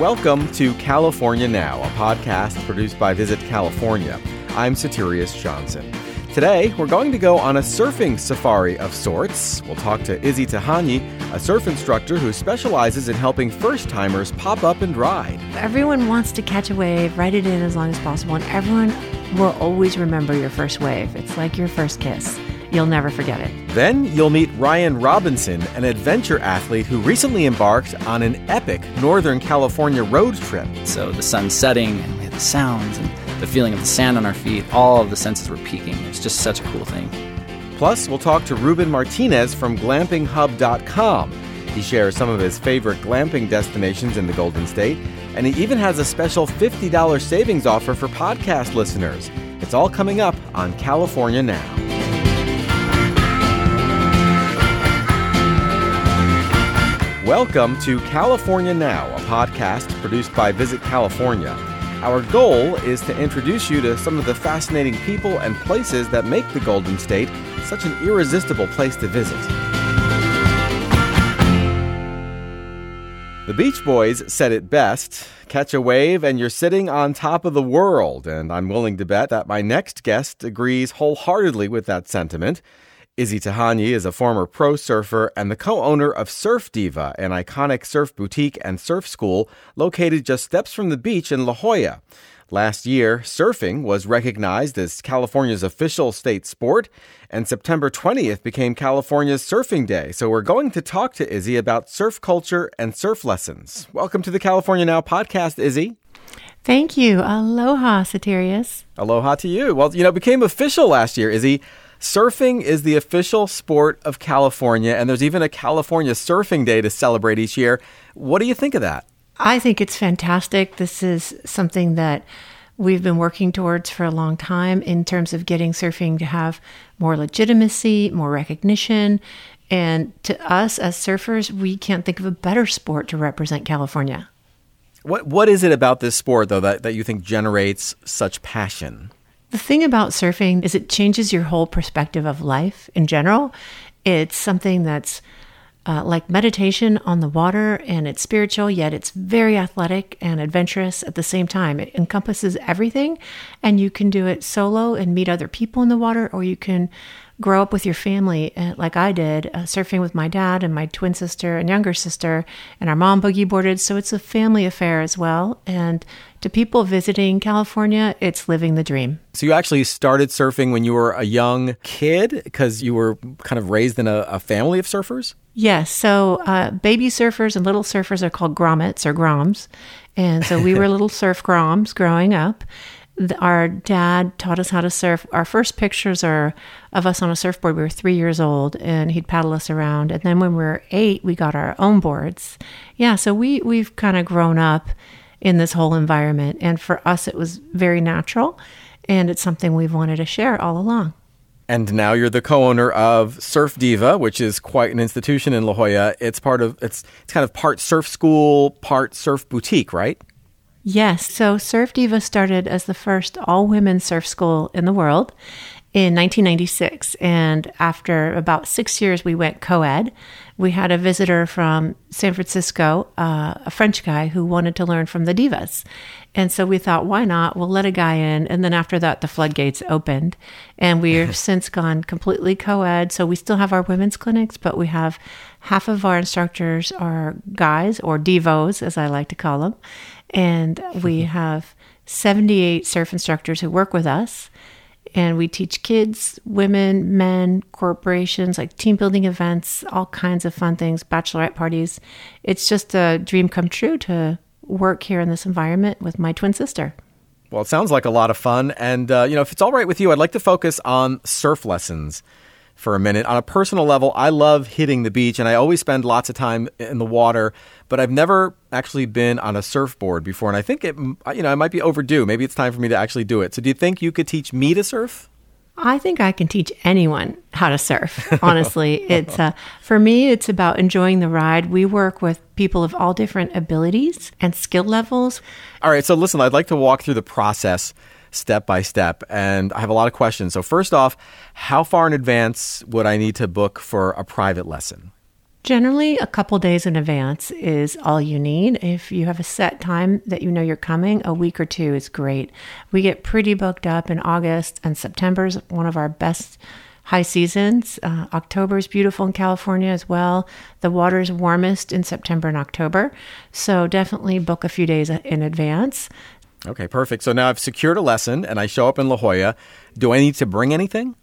Welcome to California Now, a podcast produced by Visit California. I'm Soterios Johnson. Today, we're going to go on a surfing safari of sorts. We'll talk to Izzy Tihanyi, a surf instructor who specializes in helping first timers pop up and ride. Everyone wants to catch a wave, ride it in as long as possible, and everyone will always remember your first wave. It's like your first kiss. You'll never forget it. Then you'll meet Ryan Robinson, an adventure athlete who recently embarked on an epic Northern California road trip. So the sun's setting, and we have the sounds and the feeling of the sand on our feet. All of the senses were peaking. It's just such a cool thing. Plus, we'll talk to Ruben Martinez from glampinghub.com. He shares some of his favorite glamping destinations in the Golden State, and he even has a special $50 savings offer for podcast listeners. It's all coming up on California Now. Welcome to California Now, a podcast produced by Visit California. Our goal is to introduce you to some of the fascinating people and places that make the Golden State such an irresistible place to visit. The Beach Boys said it best catch a wave and you're sitting on top of the world. And I'm willing to bet that my next guest agrees wholeheartedly with that sentiment. Izzy Tihanyi is a former pro surfer and the co owner of Surf Diva, an iconic surf boutique and surf school located just steps from the beach in La Jolla. Last year, surfing was recognized as California's official state sport, and September 20th became California's Surfing Day. So we're going to talk to Izzy about surf culture and surf lessons. Welcome to the California Now podcast, Izzy. Thank you. Aloha, Soterios. Aloha to you. Well, you know, it became official last year, Izzy. Surfing is the official sport of California, and there's even a California Surfing Day to celebrate each year. What do you think of that? I think it's fantastic. This is something that we've been working towards for a long time in terms of getting surfing to have more legitimacy, more recognition. And to us as surfers, we can't think of a better sport to represent California. What what is it about this sport though that, that you think generates such passion? The thing about surfing is it changes your whole perspective of life in general. It's something that's uh, like meditation on the water and it's spiritual, yet it's very athletic and adventurous at the same time. It encompasses everything, and you can do it solo and meet other people in the water, or you can grow up with your family uh, like I did, uh, surfing with my dad and my twin sister and younger sister, and our mom boogie boarded. So it's a family affair as well. And to people visiting California, it's living the dream. So you actually started surfing when you were a young kid because you were kind of raised in a, a family of surfers? Yes. So uh, baby surfers and little surfers are called grommets or groms. And so we were little surf groms growing up our dad taught us how to surf. Our first pictures are of us on a surfboard. We were three years old, and he'd paddle us around. And then when we were eight, we got our own boards. Yeah, so we we've kind of grown up in this whole environment, and for us, it was very natural, and it's something we've wanted to share all along. And now you're the co-owner of Surf Diva, which is quite an institution in La Jolla. It's part of it's it's kind of part surf school, part surf boutique, right? Yes. So Surf Diva started as the first all women surf school in the world in 1996. And after about six years, we went co ed. We had a visitor from San Francisco, uh, a French guy who wanted to learn from the divas. And so we thought, why not? We'll let a guy in. And then after that, the floodgates opened. And we've since gone completely co ed. So we still have our women's clinics, but we have half of our instructors are guys or divos, as I like to call them. And we have 78 surf instructors who work with us. And we teach kids, women, men, corporations, like team building events, all kinds of fun things, bachelorette parties. It's just a dream come true to work here in this environment with my twin sister. Well, it sounds like a lot of fun. And, uh, you know, if it's all right with you, I'd like to focus on surf lessons for a minute. On a personal level, I love hitting the beach and I always spend lots of time in the water, but I've never actually been on a surfboard before. And I think it, you know, I might be overdue. Maybe it's time for me to actually do it. So do you think you could teach me to surf? I think I can teach anyone how to surf. Honestly, it's uh, for me. It's about enjoying the ride. We work with people of all different abilities and skill levels. All right. So listen, I'd like to walk through the process step by step. And I have a lot of questions. So, first off, how far in advance would I need to book for a private lesson? Generally, a couple days in advance is all you need. If you have a set time that you know you're coming, a week or two is great. We get pretty booked up in August, and September is one of our best high seasons. Uh, October is beautiful in California as well. The water is warmest in September and October. So definitely book a few days in advance. Okay, perfect. So now I've secured a lesson and I show up in La Jolla. Do I need to bring anything?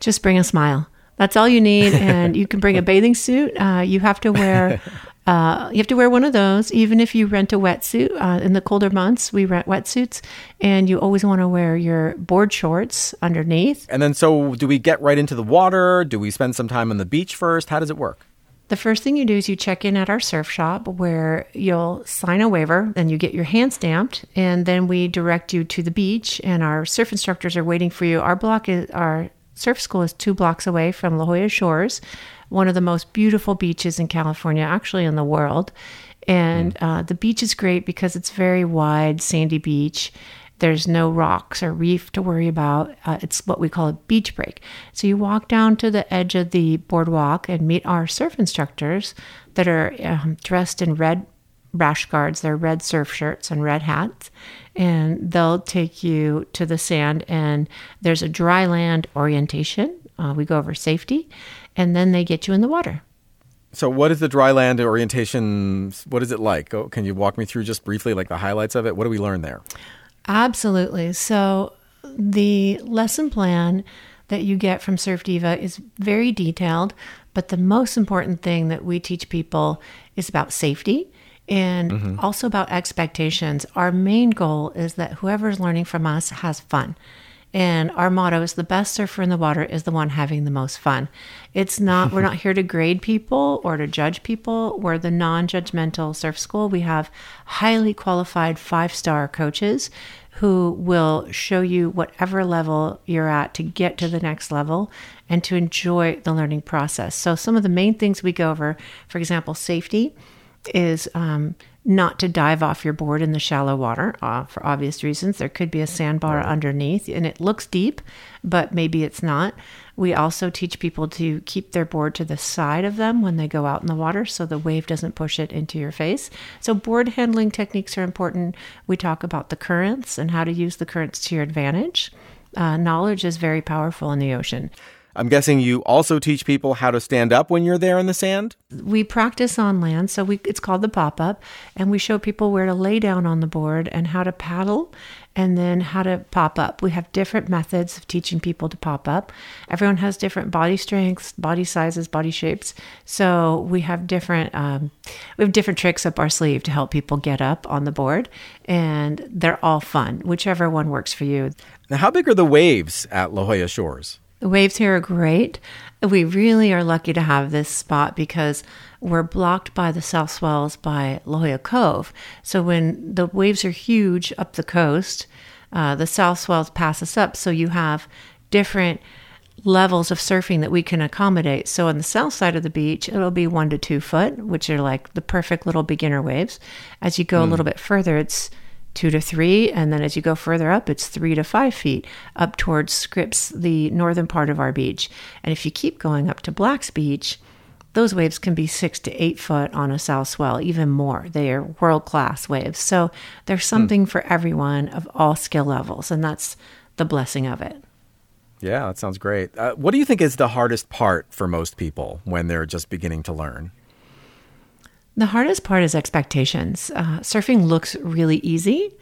Just bring a smile. That's all you need, and you can bring a bathing suit. Uh, you have to wear. Uh, you have to wear one of those, even if you rent a wetsuit. Uh, in the colder months, we rent wetsuits, and you always want to wear your board shorts underneath. And then, so do we get right into the water? Do we spend some time on the beach first? How does it work? The first thing you do is you check in at our surf shop where you'll sign a waiver, then you get your hand stamped, and then we direct you to the beach. And our surf instructors are waiting for you. Our block is our surf school is two blocks away from La Jolla Shores, one of the most beautiful beaches in California, actually in the world. And uh, the beach is great because it's very wide, sandy beach. There's no rocks or reef to worry about. Uh, it's what we call a beach break. So you walk down to the edge of the boardwalk and meet our surf instructors that are um, dressed in red rash guards, their red surf shirts and red hats. And they'll take you to the sand and there's a dry land orientation. Uh, we go over safety and then they get you in the water. So what is the dry land orientation? What is it like? Oh, can you walk me through just briefly like the highlights of it? What do we learn there absolutely so the lesson plan that you get from surf diva is very detailed but the most important thing that we teach people is about safety and mm-hmm. also about expectations. Our main goal is that whoever's learning from us has fun. And our motto is the best surfer in the water is the one having the most fun. It's not, we're not here to grade people or to judge people. We're the non judgmental surf school. We have highly qualified five star coaches who will show you whatever level you're at to get to the next level and to enjoy the learning process. So, some of the main things we go over, for example, safety is um, not to dive off your board in the shallow water uh, for obvious reasons. There could be a sandbar underneath and it looks deep, but maybe it's not. We also teach people to keep their board to the side of them when they go out in the water so the wave doesn't push it into your face. So, board handling techniques are important. We talk about the currents and how to use the currents to your advantage. Uh, knowledge is very powerful in the ocean. I'm guessing you also teach people how to stand up when you're there in the sand? We practice on land, so we, it's called the pop up, and we show people where to lay down on the board and how to paddle and then how to pop up. We have different methods of teaching people to pop up. Everyone has different body strengths, body sizes, body shapes. So we have different um, we have different tricks up our sleeve to help people get up on the board, and they're all fun, whichever one works for you. Now, how big are the waves at La Jolla Shores? The waves here are great. We really are lucky to have this spot because we're blocked by the south swells by La Jolla Cove. So when the waves are huge up the coast, uh, the south swells pass us up. So you have different levels of surfing that we can accommodate. So on the south side of the beach, it'll be one to two foot, which are like the perfect little beginner waves. As you go mm. a little bit further, it's two to three. And then as you go further up, it's three to five feet up towards Scripps, the northern part of our beach. And if you keep going up to Black's Beach, those waves can be six to eight foot on a south swell, even more. They are world class waves. So there's hmm. something hmm. for everyone of all skill levels. And that's the blessing of it. Yeah, that sounds great. Uh, what do you think is the hardest part for most people when they're just beginning to learn? The hardest part is expectations. Uh, surfing looks really easy,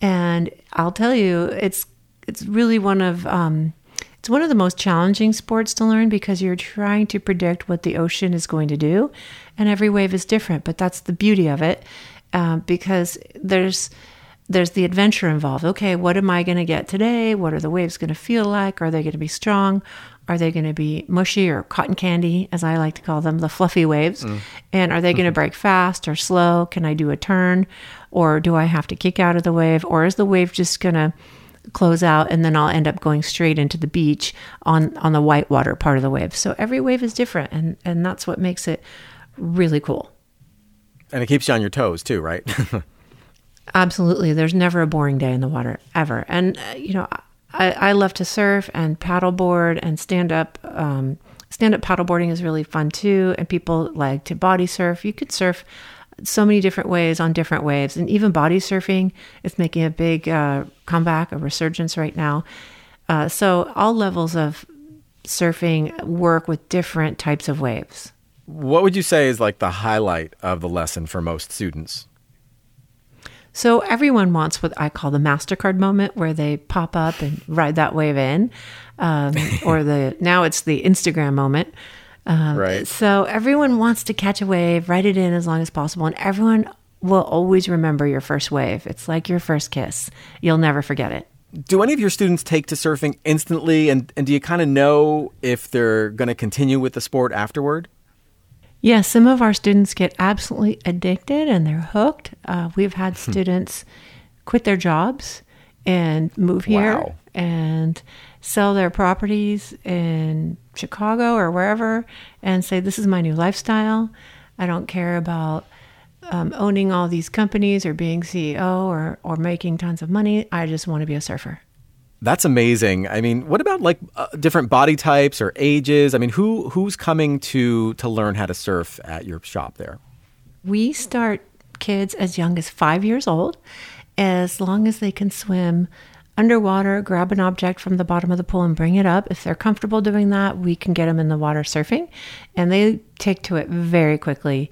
and I'll tell you, it's it's really one of um, it's one of the most challenging sports to learn because you're trying to predict what the ocean is going to do, and every wave is different. But that's the beauty of it, uh, because there's there's the adventure involved. Okay, what am I going to get today? What are the waves going to feel like? Are they going to be strong? Are they going to be mushy or cotton candy, as I like to call them, the fluffy waves? Mm. And are they going to mm-hmm. break fast or slow? Can I do a turn? Or do I have to kick out of the wave? Or is the wave just going to close out and then I'll end up going straight into the beach on, on the whitewater part of the wave? So every wave is different. And, and that's what makes it really cool. And it keeps you on your toes too, right? Absolutely. There's never a boring day in the water, ever. And, uh, you know, I, I love to surf and paddleboard and stand up um, Stand up paddleboarding is really fun too, and people like to body surf. You could surf so many different ways on different waves, and even body surfing is making a big uh, comeback, a resurgence right now. Uh, so all levels of surfing work with different types of waves. What would you say is like the highlight of the lesson for most students? So everyone wants what I call the Mastercard moment, where they pop up and ride that wave in, um, or the now it's the Instagram moment. Um, right. So everyone wants to catch a wave, ride it in as long as possible, and everyone will always remember your first wave. It's like your first kiss; you'll never forget it. Do any of your students take to surfing instantly, and, and do you kind of know if they're going to continue with the sport afterward? Yes, yeah, some of our students get absolutely addicted and they're hooked. Uh, we've had hmm. students quit their jobs and move here wow. and sell their properties in Chicago or wherever and say, This is my new lifestyle. I don't care about um, owning all these companies or being CEO or, or making tons of money. I just want to be a surfer. That's amazing. I mean, what about like uh, different body types or ages? I mean, who who's coming to to learn how to surf at your shop there? We start kids as young as 5 years old as long as they can swim underwater, grab an object from the bottom of the pool and bring it up. If they're comfortable doing that, we can get them in the water surfing and they take to it very quickly.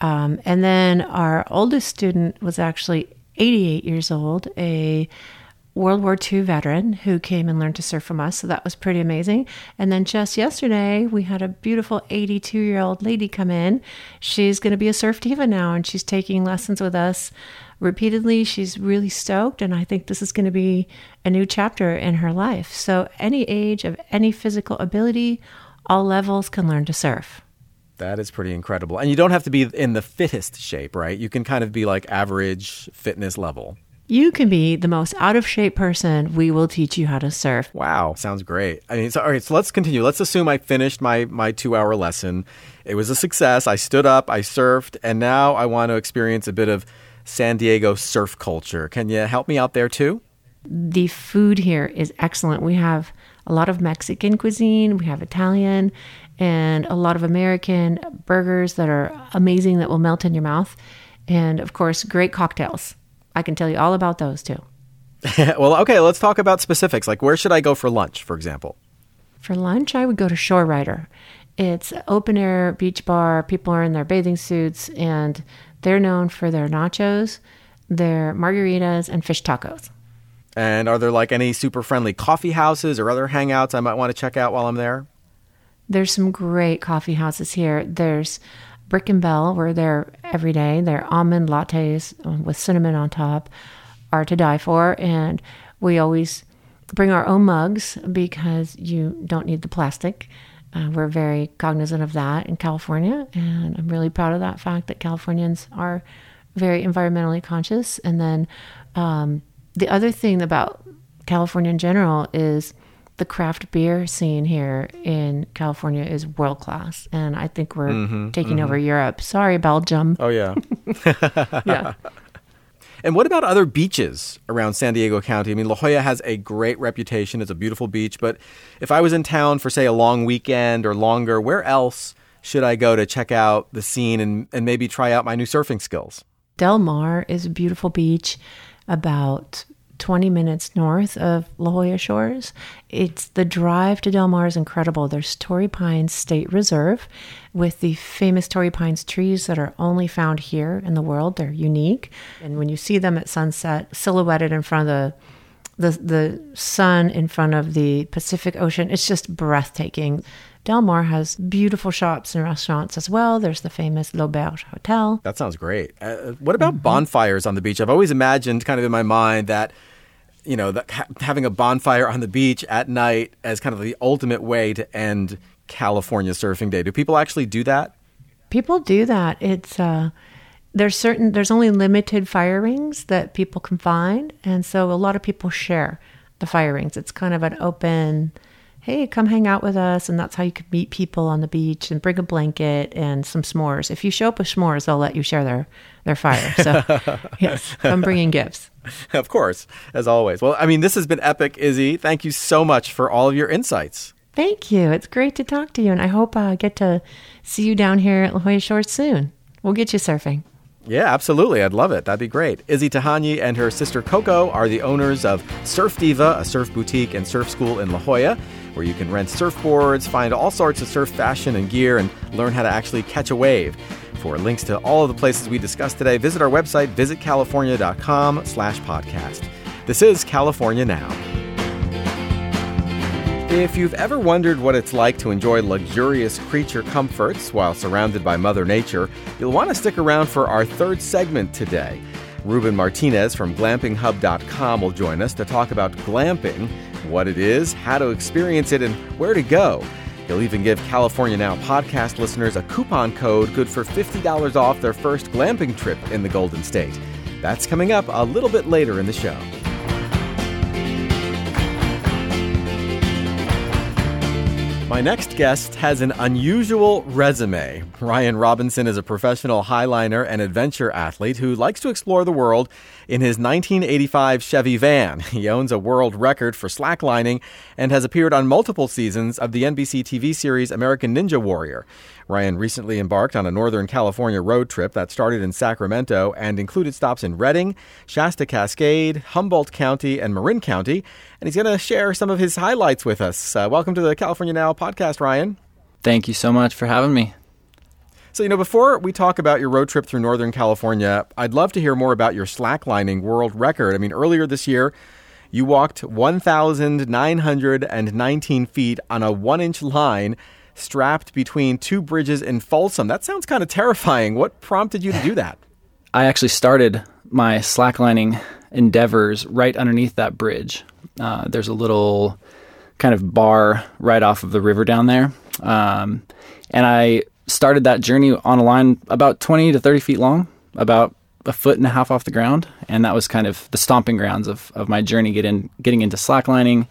Um, and then our oldest student was actually 88 years old, a World War II veteran who came and learned to surf from us. So that was pretty amazing. And then just yesterday, we had a beautiful 82 year old lady come in. She's going to be a surf diva now and she's taking lessons with us repeatedly. She's really stoked. And I think this is going to be a new chapter in her life. So, any age of any physical ability, all levels can learn to surf. That is pretty incredible. And you don't have to be in the fittest shape, right? You can kind of be like average fitness level. You can be the most out of shape person. We will teach you how to surf. Wow, sounds great. I mean, so, all right, so let's continue. Let's assume I finished my, my two hour lesson. It was a success. I stood up, I surfed, and now I want to experience a bit of San Diego surf culture. Can you help me out there too? The food here is excellent. We have a lot of Mexican cuisine, we have Italian, and a lot of American burgers that are amazing that will melt in your mouth. And of course, great cocktails. I can tell you all about those too. well, okay, let's talk about specifics. Like, where should I go for lunch, for example? For lunch, I would go to Shore Rider. It's open air beach bar. People are in their bathing suits, and they're known for their nachos, their margaritas, and fish tacos. And are there like any super friendly coffee houses or other hangouts I might want to check out while I'm there? There's some great coffee houses here. There's Brick and Bell, we're there every day. Their almond lattes with cinnamon on top are to die for. And we always bring our own mugs because you don't need the plastic. Uh, we're very cognizant of that in California. And I'm really proud of that fact that Californians are very environmentally conscious. And then um, the other thing about California in general is the craft beer scene here in California is world class, and I think we're mm-hmm, taking mm-hmm. over Europe. Sorry, Belgium. Oh yeah, yeah. And what about other beaches around San Diego County? I mean, La Jolla has a great reputation. It's a beautiful beach, but if I was in town for say a long weekend or longer, where else should I go to check out the scene and, and maybe try out my new surfing skills? Del Mar is a beautiful beach about 20 minutes north of La Jolla Shores. It's the drive to Del Mar is incredible. There's Torrey Pines State Reserve with the famous Torrey Pines trees that are only found here in the world. They're unique. And when you see them at sunset, silhouetted in front of the the, the sun in front of the Pacific Ocean, it's just breathtaking. Del Mar has beautiful shops and restaurants as well. There's the famous L'Auberge Hotel. That sounds great. Uh, what about mm-hmm. bonfires on the beach? I've always imagined, kind of in my mind, that you know, the, ha- having a bonfire on the beach at night as kind of the ultimate way to end California Surfing Day. Do people actually do that? People do that. It's uh, there's certain there's only limited fire rings that people can find, and so a lot of people share the fire rings. It's kind of an open hey, come hang out with us. And that's how you could meet people on the beach and bring a blanket and some s'mores. If you show up with s'mores, they'll let you share their, their fire. So, yes, I'm bringing gifts. Of course, as always. Well, I mean, this has been epic, Izzy. Thank you so much for all of your insights. Thank you. It's great to talk to you, and I hope I get to see you down here at La Jolla Shores soon. We'll get you surfing. Yeah, absolutely. I'd love it. That'd be great. Izzy Tihanyi and her sister Coco are the owners of Surf Diva, a surf boutique and surf school in La Jolla, where you can rent surfboards, find all sorts of surf fashion and gear, and learn how to actually catch a wave. For links to all of the places we discussed today, visit our website, visitcalifornia.com slash podcast. This is California Now. If you've ever wondered what it's like to enjoy luxurious creature comforts while surrounded by Mother Nature, you'll want to stick around for our third segment today. Ruben Martinez from glampinghub.com will join us to talk about glamping, what it is, how to experience it, and where to go. He'll even give California Now podcast listeners a coupon code good for $50 off their first glamping trip in the Golden State. That's coming up a little bit later in the show. My next guest has an unusual resume. Ryan Robinson is a professional highliner and adventure athlete who likes to explore the world in his 1985 Chevy van. He owns a world record for slacklining and has appeared on multiple seasons of the NBC TV series American Ninja Warrior. Ryan recently embarked on a Northern California road trip that started in Sacramento and included stops in Redding, Shasta Cascade, Humboldt County, and Marin County. And he's going to share some of his highlights with us. Uh, welcome to the California Now podcast, Ryan. Thank you so much for having me. So, you know, before we talk about your road trip through Northern California, I'd love to hear more about your slacklining world record. I mean, earlier this year, you walked 1,919 feet on a one inch line strapped between two bridges in Folsom. That sounds kind of terrifying. What prompted you to do that? I actually started my slacklining endeavors right underneath that bridge. Uh, there's a little kind of bar right off of the river down there. Um, and I started that journey on a line about 20 to 30 feet long, about a foot and a half off the ground. And that was kind of the stomping grounds of, of my journey get in, getting into slacklining.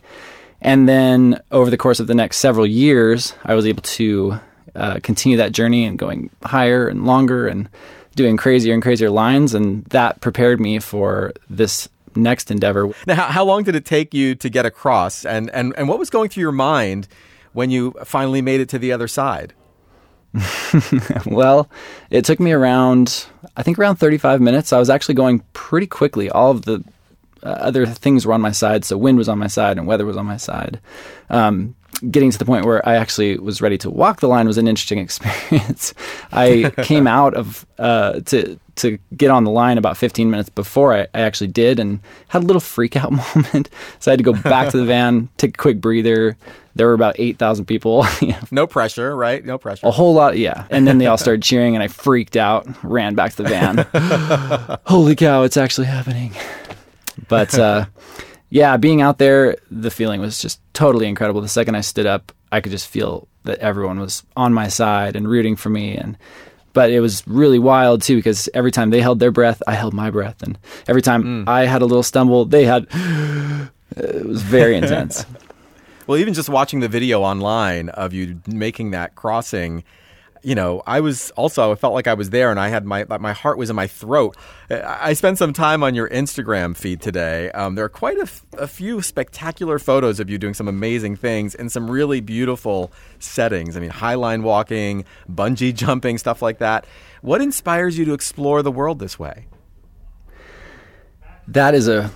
And then over the course of the next several years, I was able to uh, continue that journey and going higher and longer and doing crazier and crazier lines. And that prepared me for this next endeavor. Now, how long did it take you to get across? And, and, and what was going through your mind when you finally made it to the other side? well, it took me around, I think around 35 minutes. I was actually going pretty quickly. All of the uh, other things were on my side. So wind was on my side and weather was on my side. Um, getting to the point where I actually was ready to walk the line was an interesting experience. I came out of uh, to to get on the line about 15 minutes before I, I, actually did, and had a little freak out moment. So I had to go back to the van, take a quick breather. There were about 8,000 people. no pressure, right? No pressure. A whole lot, yeah. And then they all started cheering, and I freaked out, ran back to the van. Holy cow, it's actually happening. But uh, yeah, being out there, the feeling was just totally incredible. The second I stood up, I could just feel that everyone was on my side and rooting for me and but it was really wild too because every time they held their breath, I held my breath, and every time mm. I had a little stumble, they had. it was very intense. Well, even just watching the video online of you making that crossing, you know, I was also I felt like I was there, and I had my my heart was in my throat. I spent some time on your Instagram feed today. Um, there are quite a, f- a few spectacular photos of you doing some amazing things in some really beautiful settings. I mean, highline walking, bungee jumping, stuff like that. What inspires you to explore the world this way? That is a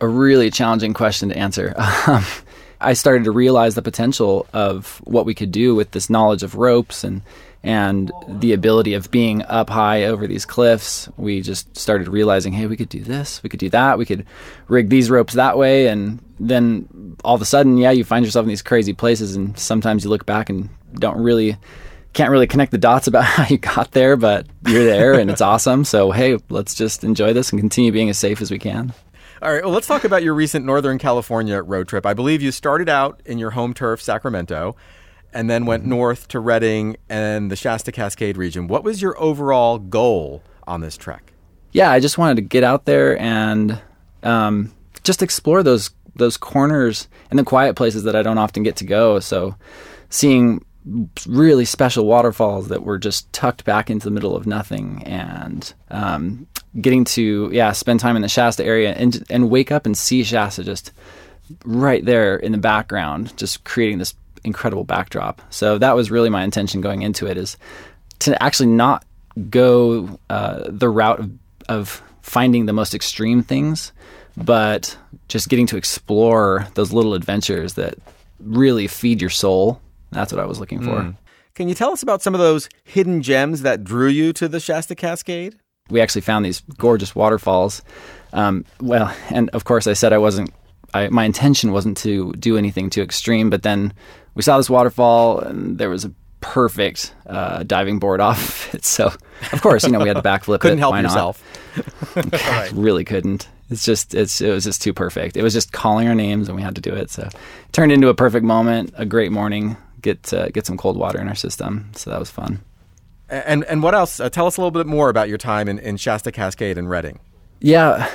a really challenging question to answer. I started to realize the potential of what we could do with this knowledge of ropes and and the ability of being up high over these cliffs, we just started realizing, hey, we could do this, we could do that, we could rig these ropes that way, and then all of a sudden, yeah, you find yourself in these crazy places, and sometimes you look back and don't really can't really connect the dots about how you got there, but you're there and it's awesome. So hey, let's just enjoy this and continue being as safe as we can. All right, well, let's talk about your recent Northern California road trip. I believe you started out in your home turf, Sacramento, and then went north to Redding and the Shasta Cascade region. What was your overall goal on this trek? Yeah, I just wanted to get out there and um, just explore those those corners and the quiet places that I don't often get to go. So, seeing really special waterfalls that were just tucked back into the middle of nothing, and um, getting to yeah spend time in the Shasta area and and wake up and see Shasta just right there in the background, just creating this incredible backdrop. So that was really my intention going into it is to actually not go uh, the route of, of finding the most extreme things, but just getting to explore those little adventures that really feed your soul. That's what I was looking for. Mm. Can you tell us about some of those hidden gems that drew you to the Shasta Cascade? We actually found these gorgeous waterfalls. Um, well, and of course, I said I wasn't. I, my intention wasn't to do anything too extreme, but then we saw this waterfall, and there was a perfect uh, diving board off it. So, of course, you know, we had to backflip couldn't it. help Why yourself. right. Really couldn't. It's just it's it was just too perfect. It was just calling our names, and we had to do it. So, it turned into a perfect moment, a great morning. Get uh, get some cold water in our system. So that was fun. And and what else? Uh, tell us a little bit more about your time in, in Shasta Cascade and Redding. Yeah,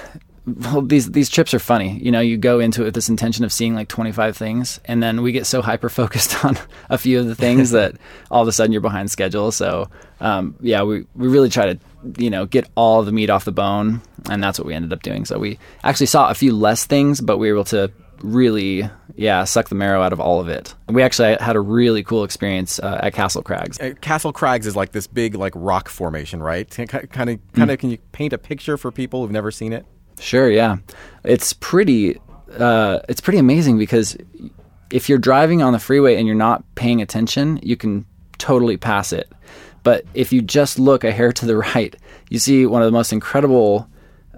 well, these these trips are funny. You know, you go into it with this intention of seeing like 25 things, and then we get so hyper focused on a few of the things that all of a sudden you're behind schedule. So, um, yeah, we we really try to you know get all the meat off the bone, and that's what we ended up doing. So we actually saw a few less things, but we were able to really yeah suck the marrow out of all of it we actually had a really cool experience uh, at castle crags uh, castle crags is like this big like rock formation right kind of kind of mm. can you paint a picture for people who've never seen it Sure, yeah. It's pretty uh, it's pretty amazing because if you're driving on the freeway and you're not paying attention, you can totally pass it. But if you just look a hair to the right, you see one of the most incredible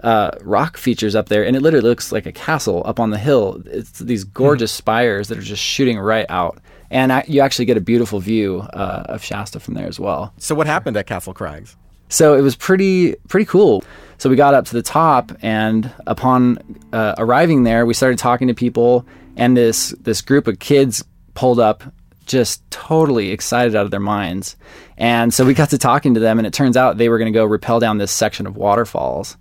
uh, rock features up there, and it literally looks like a castle up on the hill. It's these gorgeous hmm. spires that are just shooting right out, and I, you actually get a beautiful view uh, of Shasta from there as well. So, what happened at Castle Crags? So it was pretty pretty cool. So we got up to the top, and upon uh, arriving there, we started talking to people, and this this group of kids pulled up, just totally excited out of their minds. And so we got to talking to them, and it turns out they were going to go rappel down this section of waterfalls,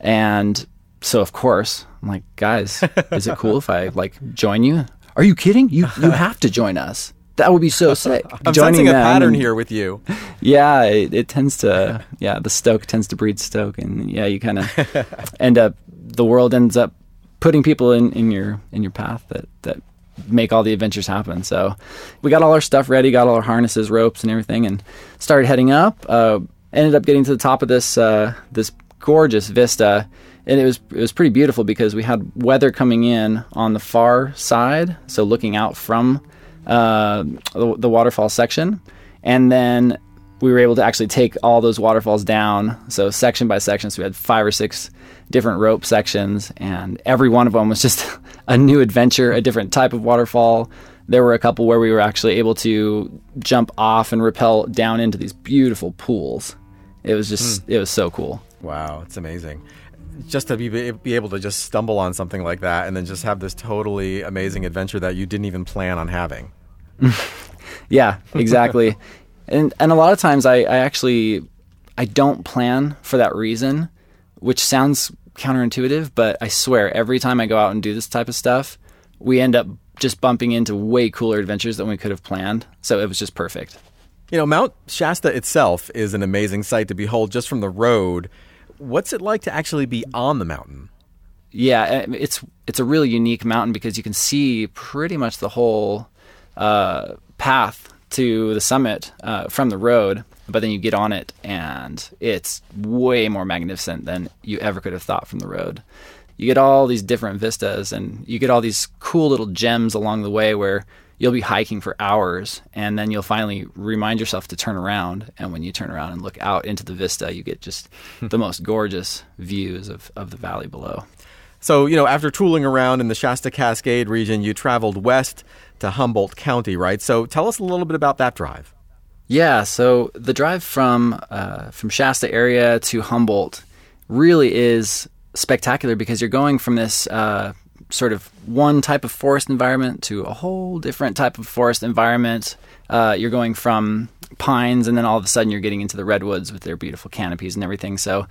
and so of course I'm like, guys, is it cool if I like join you? Are you kidding? You you have to join us. That would be so sick. I'm Joining sensing a pattern and, here with you. Yeah, it, it, tends to. Yeah, the stoke tends to breed stoke, and yeah, you kind of end up. The world ends up putting people in, in your in your path that that make all the adventures happen. So we got all our stuff ready, got all our harnesses, ropes, and everything, and started heading up. Uh, ended up getting to the top of this uh, this gorgeous vista, and it was it was pretty beautiful because we had weather coming in on the far side, so looking out from uh, the, the waterfall section, and then we were able to actually take all those waterfalls down, so section by section. So we had five or six different rope sections, and every one of them was just a new adventure, a different type of waterfall. There were a couple where we were actually able to jump off and rappel down into these beautiful pools. It was just, mm. it was so cool. Wow, it's amazing just to be, be able to just stumble on something like that and then just have this totally amazing adventure that you didn't even plan on having. yeah, exactly. and and a lot of times I, I actually I don't plan for that reason, which sounds counterintuitive, but I swear every time I go out and do this type of stuff, we end up just bumping into way cooler adventures than we could have planned. So it was just perfect. You know, Mount Shasta itself is an amazing sight to behold just from the road. What's it like to actually be on the mountain? Yeah, it's it's a really unique mountain because you can see pretty much the whole uh, path to the summit uh, from the road, but then you get on it and it's way more magnificent than you ever could have thought from the road. You get all these different vistas and you get all these cool little gems along the way where you'll be hiking for hours and then you'll finally remind yourself to turn around and when you turn around and look out into the vista you get just the most gorgeous views of, of the valley below so you know after tooling around in the shasta cascade region you traveled west to Humboldt County, right? So tell us a little bit about that drive. Yeah, so the drive from uh, from Shasta area to Humboldt really is spectacular because you're going from this uh, sort of one type of forest environment to a whole different type of forest environment. Uh, you're going from pines, and then all of a sudden you're getting into the redwoods with their beautiful canopies and everything. So,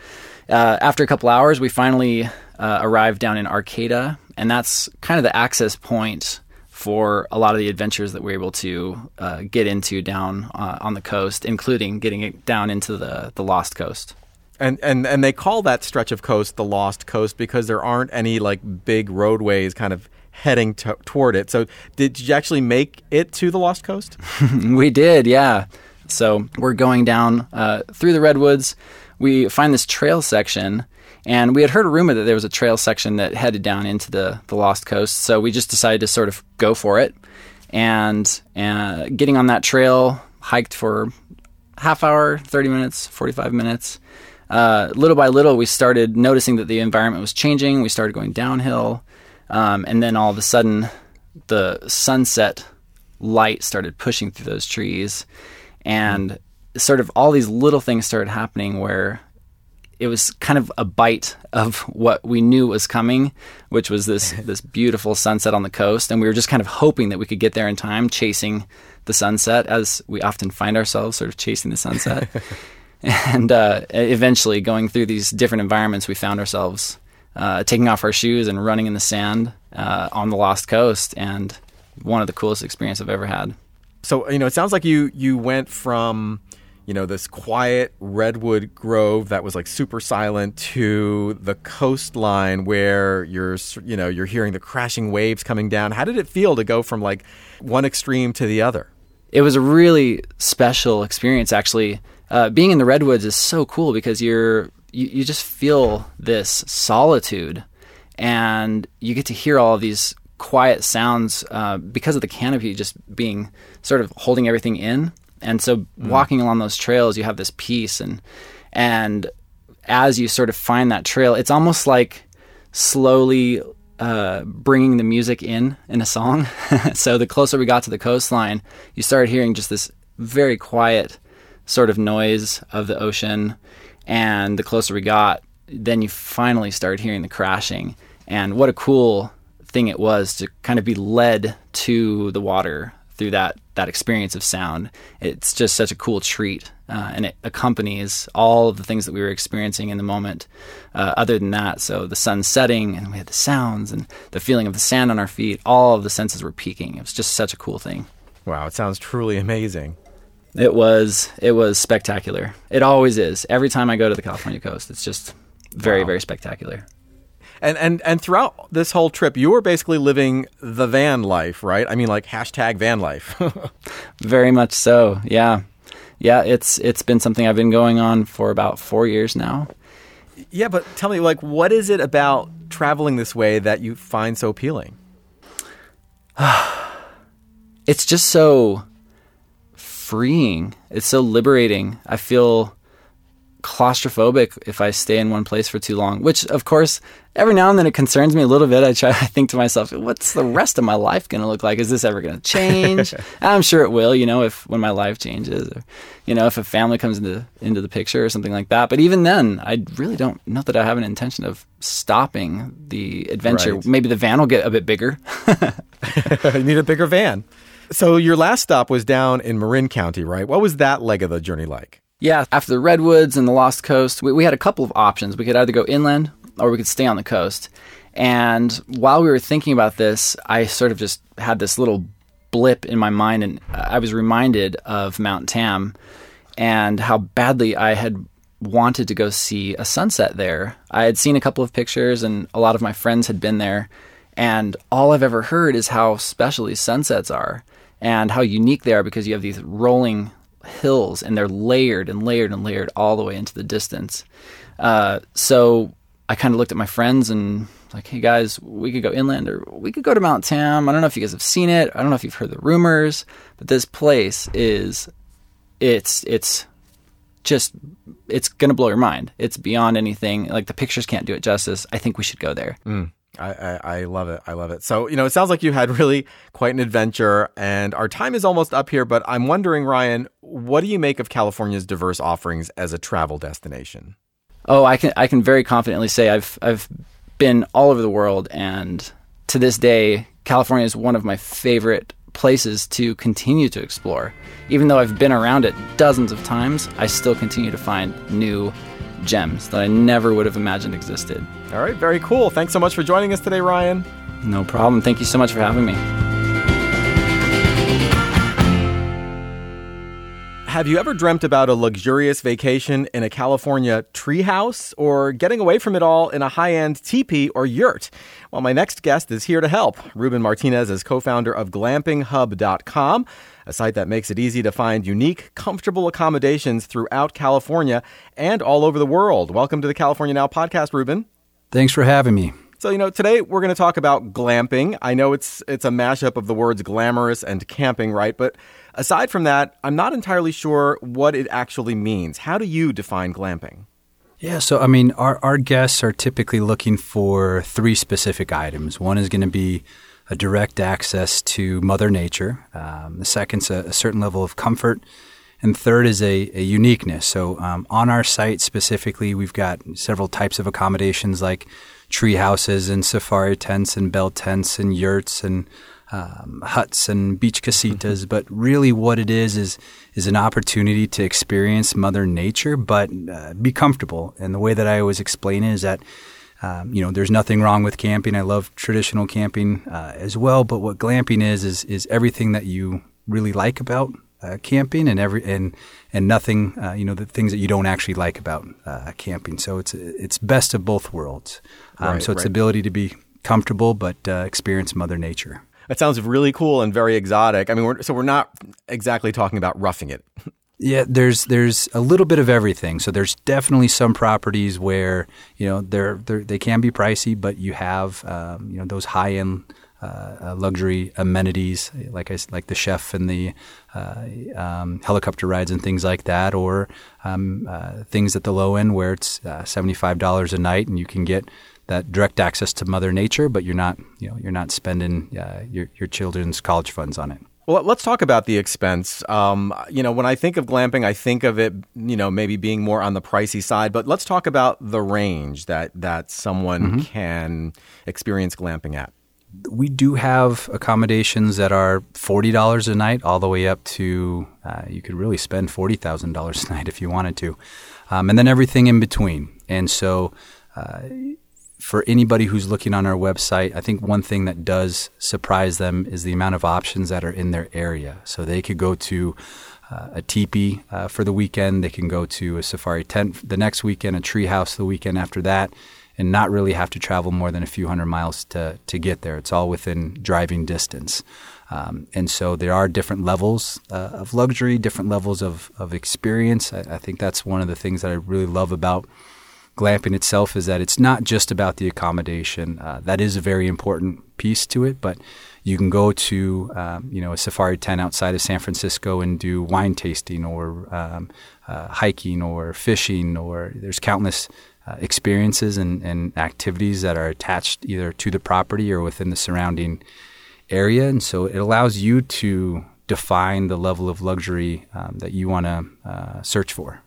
uh, after a couple hours, we finally uh, arrived down in Arcata, and that's kind of the access point for a lot of the adventures that we're able to uh, get into down uh, on the coast, including getting it down into the, the Lost Coast. And, and and they call that stretch of coast the Lost Coast because there aren't any like big roadways kind of heading to- toward it. So, did you actually make it to the Lost Coast? we did, yeah. So we're going down uh, through the redwoods. We find this trail section, and we had heard a rumor that there was a trail section that headed down into the the Lost Coast. So we just decided to sort of go for it, and uh, getting on that trail, hiked for half hour, thirty minutes, forty five minutes. Uh, little by little, we started noticing that the environment was changing. We started going downhill, um, and then all of a sudden, the sunset light started pushing through those trees and sort of all these little things started happening where it was kind of a bite of what we knew was coming, which was this this beautiful sunset on the coast, and we were just kind of hoping that we could get there in time, chasing the sunset, as we often find ourselves, sort of chasing the sunset. and uh, eventually, going through these different environments, we found ourselves uh, taking off our shoes and running in the sand uh, on the Lost Coast, and one of the coolest experiences I've ever had. So you know, it sounds like you you went from you know this quiet redwood grove that was like super silent to the coastline where you're you know you're hearing the crashing waves coming down. How did it feel to go from like one extreme to the other? It was a really special experience, actually. Uh, being in the redwoods is so cool because you're you, you just feel this solitude, and you get to hear all of these quiet sounds uh, because of the canopy just being sort of holding everything in. And so mm. walking along those trails, you have this peace and and as you sort of find that trail, it's almost like slowly uh, bringing the music in in a song. so the closer we got to the coastline, you started hearing just this very quiet sort of noise of the ocean, and the closer we got, then you finally started hearing the crashing. And what a cool thing it was to kind of be led to the water through that that experience of sound. It's just such a cool treat, uh, and it accompanies all of the things that we were experiencing in the moment. Uh, other than that, so the sun setting, and we had the sounds and the feeling of the sand on our feet. All of the senses were peaking. It was just such a cool thing. Wow, it sounds truly amazing. It was it was spectacular. It always is. Every time I go to the California coast, it's just very wow. very spectacular. And and and throughout this whole trip, you were basically living the van life, right? I mean, like hashtag van life. Very much so. Yeah, yeah. It's it's been something I've been going on for about four years now. Yeah, but tell me, like, what is it about traveling this way that you find so appealing? it's just so freeing. It's so liberating. I feel claustrophobic if I stay in one place for too long, which of course every now and then it concerns me a little bit. I try I think to myself, what's the rest of my life going to look like? Is this ever going to change? I'm sure it will, you know, if when my life changes or you know, if a family comes into into the picture or something like that. But even then, I really don't know that I have an intention of stopping the adventure. Right. Maybe the van will get a bit bigger. you need a bigger van. So your last stop was down in Marin County, right? What was that leg of the journey like? Yeah, after the redwoods and the Lost Coast, we, we had a couple of options. We could either go inland or we could stay on the coast. And while we were thinking about this, I sort of just had this little blip in my mind, and I was reminded of Mount Tam and how badly I had wanted to go see a sunset there. I had seen a couple of pictures, and a lot of my friends had been there. And all I've ever heard is how special these sunsets are and how unique they are because you have these rolling hills and they're layered and layered and layered all the way into the distance. Uh, so I kind of looked at my friends and like, hey guys, we could go inland or we could go to Mount Tam. I don't know if you guys have seen it. I don't know if you've heard the rumors, but this place is it's it's just it's gonna blow your mind. It's beyond anything. Like the pictures can't do it justice. I think we should go there. Mm. I, I, love it. I love it. So, you know, it sounds like you had really quite an adventure, and our time is almost up here. But I'm wondering, Ryan, what do you make of California's diverse offerings as a travel destination? Oh, I can I can very confidently say I've I've been all over the world, and to this day, California is one of my favorite places to continue to explore. Even though I've been around it dozens of times, I still continue to find new gems that I never would have imagined existed. All right, very cool. Thanks so much for joining us today, Ryan. No problem. Thank you so much for having me. Have you ever dreamt about a luxurious vacation in a California treehouse or getting away from it all in a high end teepee or yurt? Well, my next guest is here to help. Ruben Martinez is co founder of GlampingHub.com, a site that makes it easy to find unique, comfortable accommodations throughout California and all over the world. Welcome to the California Now podcast, Ruben. Thanks for having me. So, you know, today we're going to talk about glamping. I know it's it's a mashup of the words glamorous and camping, right? But aside from that, I'm not entirely sure what it actually means. How do you define glamping? Yeah, so I mean, our, our guests are typically looking for three specific items. One is going to be a direct access to Mother Nature. Um, the second's a, a certain level of comfort. And third is a, a uniqueness. So um, on our site specifically, we've got several types of accommodations like tree houses and safari tents and bell tents and yurts and um, huts and beach casitas. Mm-hmm. But really, what it is is is an opportunity to experience Mother Nature, but uh, be comfortable. And the way that I always explain it is that. Um, you know, there's nothing wrong with camping. I love traditional camping uh, as well. But what glamping is is is everything that you really like about uh, camping and every and and nothing uh, you know the things that you don't actually like about uh, camping. So it's it's best of both worlds. Um, right, so it's right. the ability to be comfortable but uh, experience Mother Nature. That sounds really cool and very exotic. I mean, we're, so we're not exactly talking about roughing it. Yeah, there's there's a little bit of everything. So there's definitely some properties where you know they're, they're they can be pricey, but you have um, you know those high end uh, uh, luxury amenities like I, like the chef and the uh, um, helicopter rides and things like that, or um, uh, things at the low end where it's uh, seventy five dollars a night and you can get that direct access to Mother Nature, but you're not, you know, you're not spending uh, your your children's college funds on it. Well, let's talk about the expense. Um, you know, when I think of glamping, I think of it, you know, maybe being more on the pricey side. But let's talk about the range that that someone mm-hmm. can experience glamping at. We do have accommodations that are forty dollars a night, all the way up to uh, you could really spend forty thousand dollars a night if you wanted to, um, and then everything in between. And so. Uh, for anybody who's looking on our website, I think one thing that does surprise them is the amount of options that are in their area. So they could go to uh, a teepee uh, for the weekend, they can go to a safari tent the next weekend, a tree house the weekend after that, and not really have to travel more than a few hundred miles to, to get there. It's all within driving distance. Um, and so there are different levels uh, of luxury, different levels of, of experience. I, I think that's one of the things that I really love about glamping itself is that it's not just about the accommodation. Uh, that is a very important piece to it, but you can go to um, you know a safari tent outside of San Francisco and do wine tasting or um, uh, hiking or fishing or there's countless uh, experiences and, and, activities that are attached either to the property or within the surrounding area, and so it allows you to define the level of luxury um, that you want to uh, search for.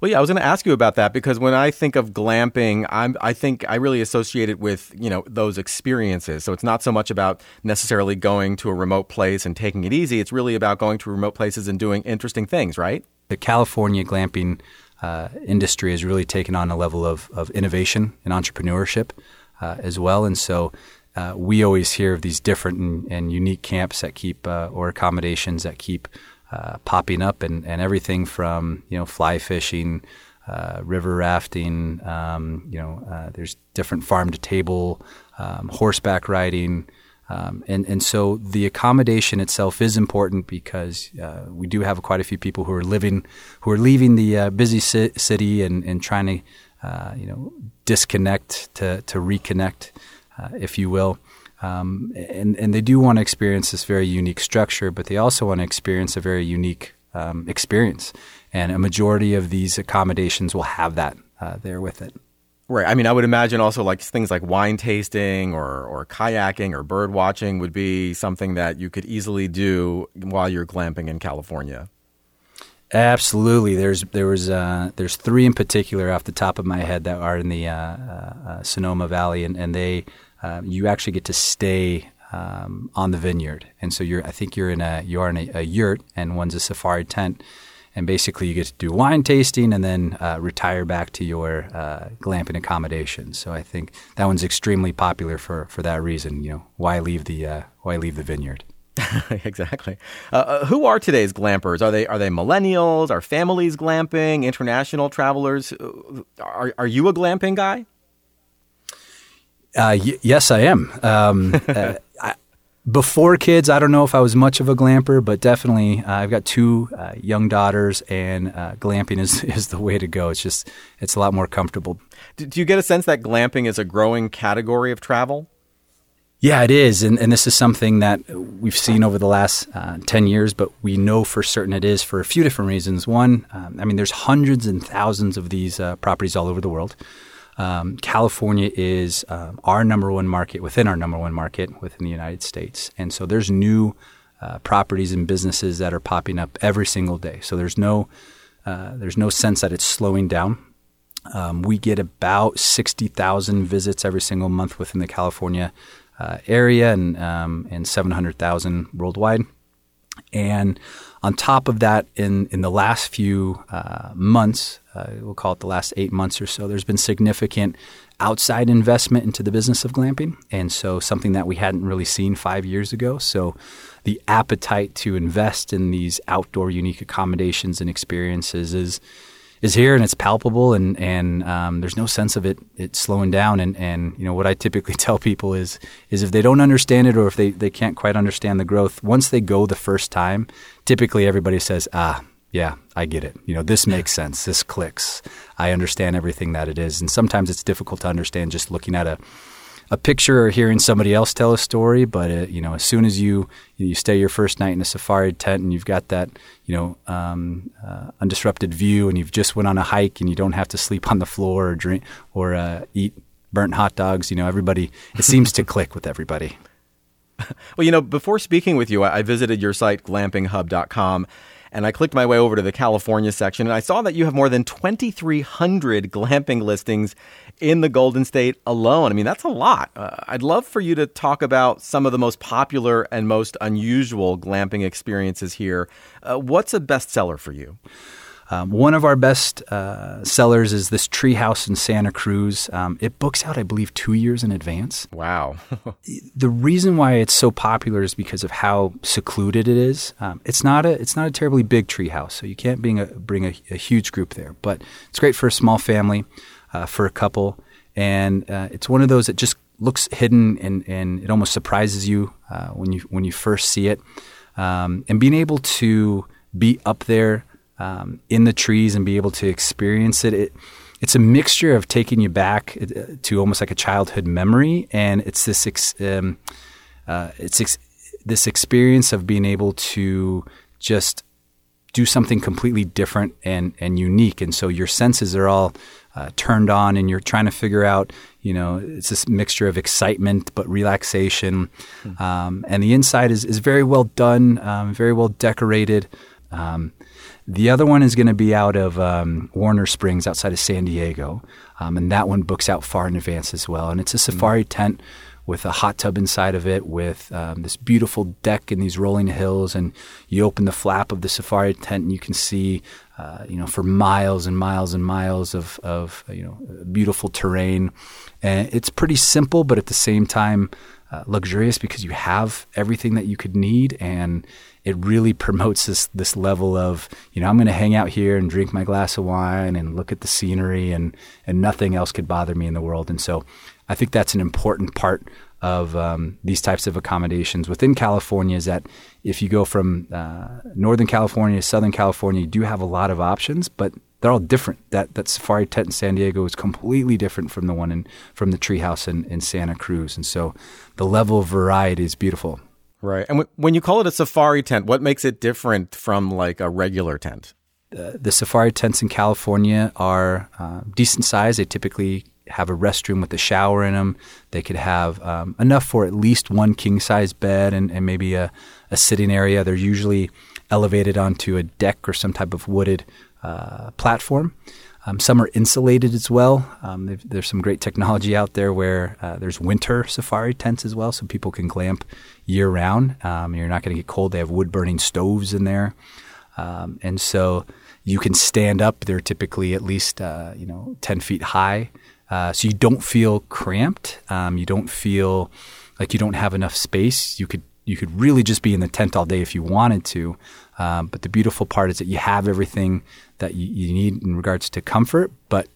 Well, yeah, I was going to ask you about that because when I think of glamping, I'm, I think I really associate it with you know those experiences. So it's not so much about necessarily going to a remote place and taking it easy. It's really about going to remote places and doing interesting things, right? The California glamping uh, industry has really taken on a level of, of innovation and entrepreneurship uh, as well, and so. Uh, we always hear of these different and, and unique camps that keep uh, or accommodations that keep uh, popping up, and, and everything from you know fly fishing, uh, river rafting. Um, you know, uh, there's different farm to table, um, horseback riding. Um, and and so the accommodation itself is important because uh, we do have quite a few people who are living, who are leaving the uh, busy ci- city and, and trying to, uh, you know, disconnect to to reconnect, if you will. Um, and, and they do want to experience this very unique structure, but they also want to experience a very unique um, experience. And a majority of these accommodations will have that uh, there with it. Right. I mean, I would imagine also like things like wine tasting or, or kayaking or bird watching would be something that you could easily do while you're glamping in California. Absolutely. There's there was uh, there's three in particular off the top of my head that are in the uh, uh, uh Sonoma Valley, and, and they um, you actually get to stay um, on the vineyard. And so you're, I think you're in a, you are in a, a, yurt and one's a safari tent. And basically you get to do wine tasting and then uh, retire back to your uh, glamping accommodation. So I think that one's extremely popular for, for that reason. You know, why leave the, uh, why leave the vineyard? exactly. Uh, uh, who are today's glampers? Are they are they millennials? Are families glamping? International travelers? Uh, are are you a glamping guy? Uh, y- yes, I am. Um, uh, I, before kids, I don't know if I was much of a glamper, but definitely uh, I've got two uh, young daughters, and uh, glamping is, is the way to go. It's just it's a lot more comfortable. Do, do you get a sense that glamping is a growing category of travel? Yeah, it is, and, and this is something that we've seen over the last uh, ten years, but we know for certain it is for a few different reasons. One, um, I mean, there's hundreds and thousands of these uh, properties all over the world. Um, California is um, our number one market within our number one market within the United States, and so there's new uh, properties and businesses that are popping up every single day. So there's no uh, there's no sense that it's slowing down. Um, we get about sixty thousand visits every single month within the California uh, area, and um, and seven hundred thousand worldwide. And on top of that, in, in the last few uh, months, uh, we'll call it the last eight months or so, there's been significant outside investment into the business of glamping. And so something that we hadn't really seen five years ago. So the appetite to invest in these outdoor unique accommodations and experiences is is here and it's palpable and and um, there's no sense of it it slowing down and and you know what I typically tell people is is if they don't understand it or if they, they can't quite understand the growth once they go the first time typically everybody says ah yeah I get it. You know this makes sense. This clicks. I understand everything that it is. And sometimes it's difficult to understand just looking at a a picture or hearing somebody else tell a story, but uh, you know, as soon as you you stay your first night in a safari tent and you've got that you know um, uh, undisrupted view, and you've just went on a hike and you don't have to sleep on the floor or drink or uh, eat burnt hot dogs, you know, everybody it seems to click with everybody. Well, you know, before speaking with you, I visited your site glampinghub.com and I clicked my way over to the California section and I saw that you have more than 2,300 glamping listings in the Golden State alone. I mean, that's a lot. Uh, I'd love for you to talk about some of the most popular and most unusual glamping experiences here. Uh, what's a bestseller for you? Um, one of our best uh, sellers is this treehouse in Santa Cruz. Um, it books out, I believe, two years in advance. Wow. the reason why it's so popular is because of how secluded it is. Um, it's not a it's not a terribly big treehouse, so you can't bring a bring a, a, huge group there. But it's great for a small family, uh, for a couple, and uh, it's one of those that just looks hidden and, and it almost surprises you uh, when you when you first see it. Um, and being able to be up there um, in the trees and be able to experience it. it it's a mixture of taking you back uh, to almost like a childhood memory, and it's this ex, um, uh, it's ex, this experience of being able to just do something completely different and and unique. And so your senses are all uh, turned on, and you're trying to figure out, you know, it's this mixture of excitement but relaxation. Mm-hmm. Um, and the inside is is very well done, um, very well decorated. The other one is going to be out of um, Warner Springs outside of San Diego. Um, and that one books out far in advance as well. And it's a mm-hmm. safari mm-hmm. tent with a hot tub inside of it, with um, this beautiful deck and these rolling hills. And you open the flap of the safari tent, and you can see, uh, you know, for miles and miles and miles of, of you know, beautiful terrain. And it's pretty simple, but at the same time, uh, luxurious because you have everything that you could need and it really promotes this this level of you know I'm going to hang out here and drink my glass of wine and look at the scenery and and nothing else could bother me in the world. And so I think that's an important part of um, these types of accommodations within California is that if you go from uh, Northern California to Southern California, you do have a lot of options, but they're all different. That that safari tent in San Diego is completely different from the one in from the treehouse in, in Santa Cruz, and so the level of variety is beautiful. Right. And w- when you call it a safari tent, what makes it different from like a regular tent? Uh, the safari tents in California are uh, decent size. They typically have a restroom with a shower in them. They could have um, enough for at least one king size bed and, and maybe a, a, sitting area. They're usually elevated onto a deck or some type of wooded uh, platform. Um, some are insulated as well. Um, there's some great technology out there where uh, there's winter safari tents as well, so people can glamp year round. Um, you're not going to get cold. They have wood burning stoves in there, um, and so you can stand up. They're typically at least uh, you know 10 feet high, uh, so you don't feel cramped. Um, you don't feel like you don't have enough space. You could you could really just be in the tent all day if you wanted to. Um, but the beautiful part is that you have everything that you, you need in regards to comfort, but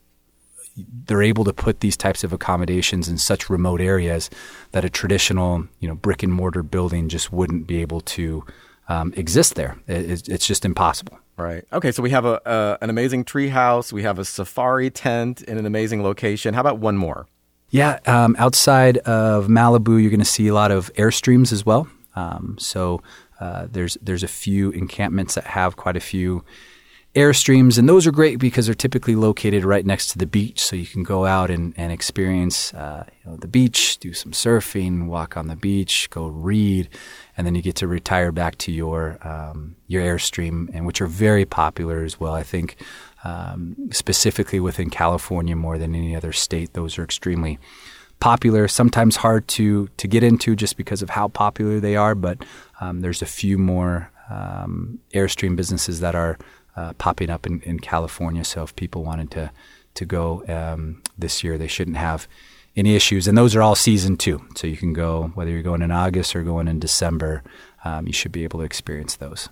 they're able to put these types of accommodations in such remote areas that a traditional, you know, brick and mortar building just wouldn't be able to um, exist there. It, it's just impossible. Right. Okay. So we have a, a an amazing tree house. We have a safari tent in an amazing location. How about one more? Yeah. Um, outside of Malibu, you're going to see a lot of airstreams as well. Um, so uh, there's there's a few encampments that have quite a few airstreams, and those are great because they're typically located right next to the beach, so you can go out and, and experience uh, you know, the beach, do some surfing, walk on the beach, go read, and then you get to retire back to your um, your airstream, and which are very popular as well. I think um, specifically within California more than any other state, those are extremely popular. Sometimes hard to to get into just because of how popular they are, but um, there's a few more um, airstream businesses that are uh, popping up in, in California. So if people wanted to to go um, this year, they shouldn't have any issues. And those are all season two, so you can go whether you're going in August or going in December. Um, you should be able to experience those.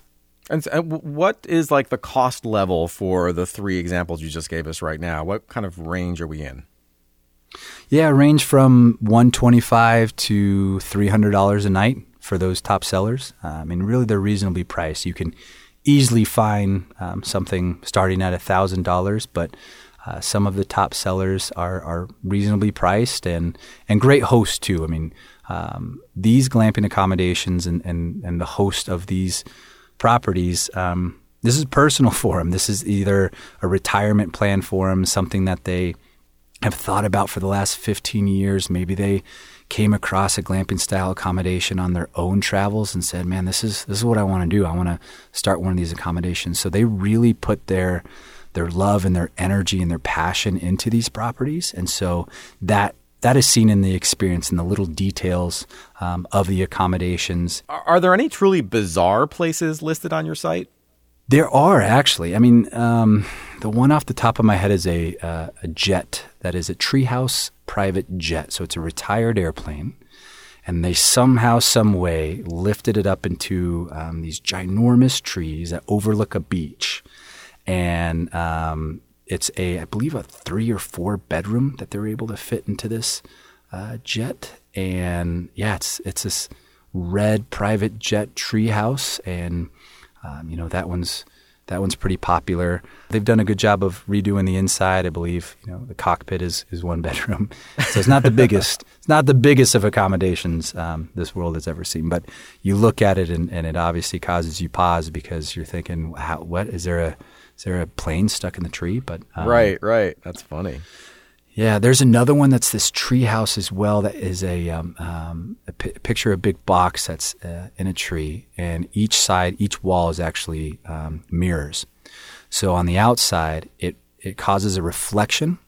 And, and what is like the cost level for the three examples you just gave us right now? What kind of range are we in? Yeah, range from one twenty-five to three hundred dollars a night for those top sellers. Uh, I mean, really, they're reasonably priced. You can easily find um, something starting at thousand dollars, but uh, some of the top sellers are, are reasonably priced and and great hosts too. I mean, um, these glamping accommodations and, and and the host of these properties. Um, this is personal for them. This is either a retirement plan for them, something that they have thought about for the last 15 years. Maybe they came across a glamping style accommodation on their own travels and said, "Man, this is this is what I want to do. I want to start one of these accommodations." So they really put their their love and their energy and their passion into these properties, and so that that is seen in the experience and the little details um, of the accommodations. Are, are, there any truly bizarre places listed on your site? There are actually. I mean, um, the one off the top of my head is a uh, a jet that is a treehouse private jet. So it's a retired airplane. And they somehow, some way lifted it up into um, these ginormous trees that overlook a beach. And um, it's a, I believe, a three or four bedroom that they're able to fit into this uh, jet. And yeah, it's it's this red private jet treehouse, and um, you know that one's that one's pretty popular. They've done a good job of redoing the inside. I believe you know the cockpit is is one bedroom, so it's not the biggest. It's not the biggest of accommodations um, this world has ever seen. But you look at it and, and it obviously causes you pause because you're thinking, how, what is there a is there a plane stuck in the tree? But um, right, right, that's funny. Yeah, there's another one that's this tree house as well. That is a, um, um, a p- picture of a big box that's uh, in a tree, and each side, each wall is actually um, mirrors. So on the outside, it it causes a reflection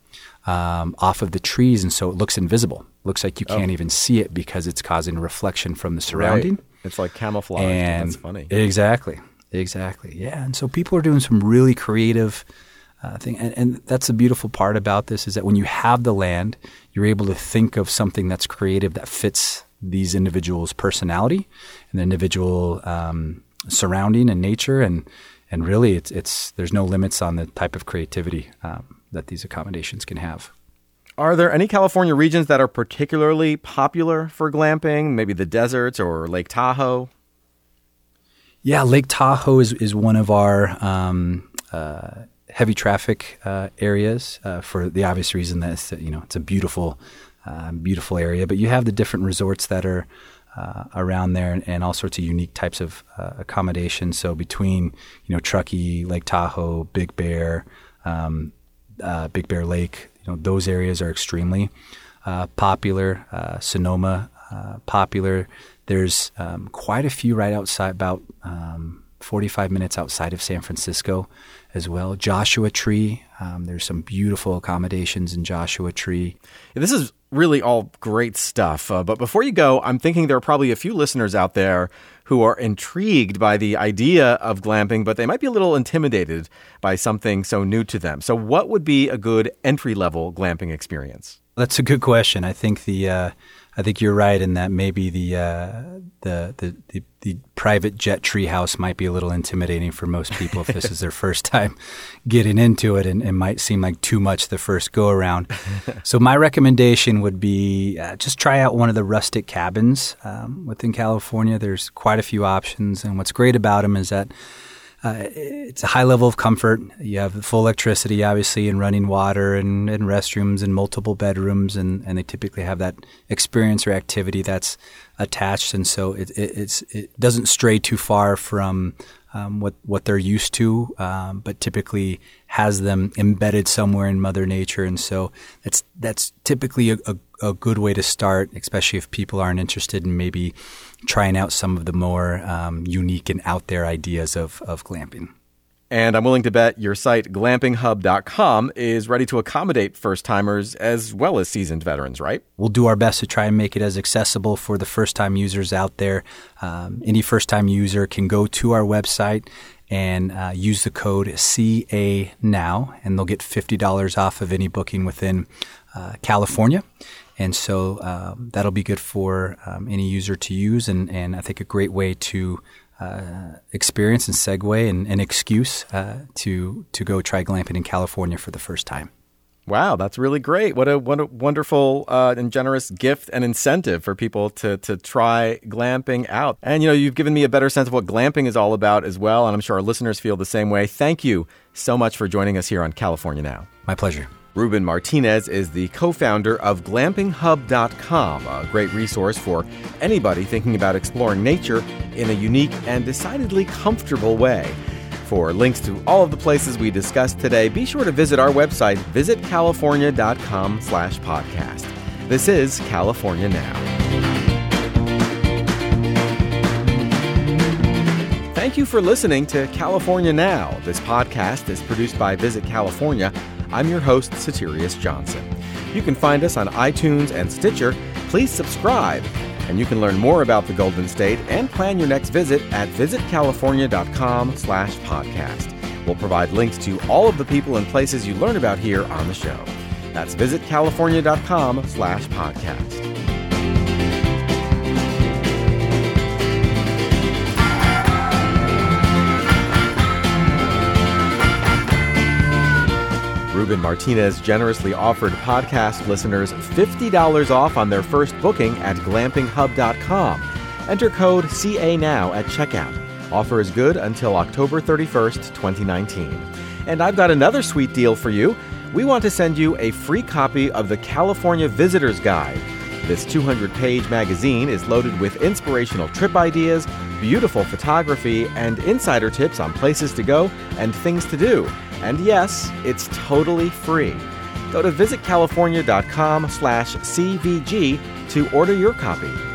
um, off of the trees, and so it looks invisible. Looks like you can't oh. even see it because it's causing reflection from the surrounding. Right. It's like camouflage. And that's funny. Exactly, exactly. Yeah, and so people are doing some really creative uh, thing. And, and, that's the beautiful part about this is that when you have the land, you're able to think of something that's creative that fits these individuals' personality and the individual um, surrounding and nature. And and really, it's it's there's no limits on the type of creativity um, that these accommodations can have. Are there any California regions that are particularly popular for glamping? Maybe the deserts or Lake Tahoe? Yeah, Lake Tahoe is, is one of our um, uh, heavy traffic uh, areas uh, for the obvious reason that it's, you know it's a beautiful, uh, beautiful area. But you have the different resorts that are uh, around there and, and, all sorts of unique types of accommodations. So between you know Truckee, Lake Tahoe, Big Bear, um, Big Bear Lake, you know those areas are extremely popular. Sonoma, popular. There's um, quite a few right outside about. Um, 45 minutes outside of San Francisco as well. Joshua Tree, um, there's some beautiful accommodations in Joshua Tree. Yeah, this is really all great stuff. Uh, but before you go, I'm thinking there are probably a few listeners out there who are intrigued by the idea of glamping, but they might be a little intimidated by something so new to them. So, what would be a good entry level glamping experience? That's a good question. I think the uh, I think you're right in that maybe the uh, the, the, the the private jet treehouse might be a little intimidating for most people if this is their first time getting into it, and it might seem like too much the first go around. so my recommendation would be uh, just try out one of the rustic cabins um, within California. There's quite a few options, and what's great about them is that uh, it's a high level of comfort. You have full electricity, obviously, and running water and, and restrooms and multiple bedrooms, and, and they typically have that experience or activity that's attached, and so it, it, it doesn't stray too far from um, what what they're used to, um, but typically has them embedded somewhere in Mother Nature, and so that's that's typically a, a, a good way to start, especially if people aren't interested in maybe trying out some of the more um, unique and out there ideas of, of glamping. And I'm willing to bet your site, glampinghub.com, is ready to accommodate first timers as well as seasoned veterans, right? We'll do our best to try and make it as accessible for the first time users out there. Um, any first time user can go to our website and uh, use the code CA now, and they'll get $50 off of any booking within uh, California. And so um, that'll be good for um, any user to use, and, and I think a great way to uh, experience and segue and an excuse uh, to to go try glamping in California for the first time. Wow, that's really great! What a, what a wonderful uh, and generous gift and incentive for people to to try glamping out. And you know, you've given me a better sense of what glamping is all about as well, and I'm sure our listeners feel the same way. Thank you so much for joining us here on California Now. My pleasure. Ruben Martinez is the co founder of GlampingHub.com, a great resource for anybody thinking about exploring nature in a unique and decidedly comfortable way. For links to all of the places we discussed today, be sure to visit our website, visitcalifornia.com slash podcast. This is California Now. Thank you for listening to California Now. This podcast is produced by Visit California I'm your host, Soterios Johnson. You can find us on iTunes and Stitcher. Please subscribe, and you can learn more about the Golden State and plan your next visit at visitcalifornia.com slash podcast. We'll provide links to all of the people and places you learn about here on the show. That's visitcalifornia.com slash podcast. Ruben Martinez generously offered podcast listeners $50 off on their first booking at glampinghub.com. Enter code CA now at checkout. Offer is good until October 31st, 2019. And I've got another sweet deal for you. We want to send you a free copy of the California Visitor's Guide. This 200 page magazine is loaded with inspirational trip ideas, beautiful photography, and insider tips on places to go and things to do. And yes, it's totally free. Go to visitcalifornia.com slash CVG to order your copy.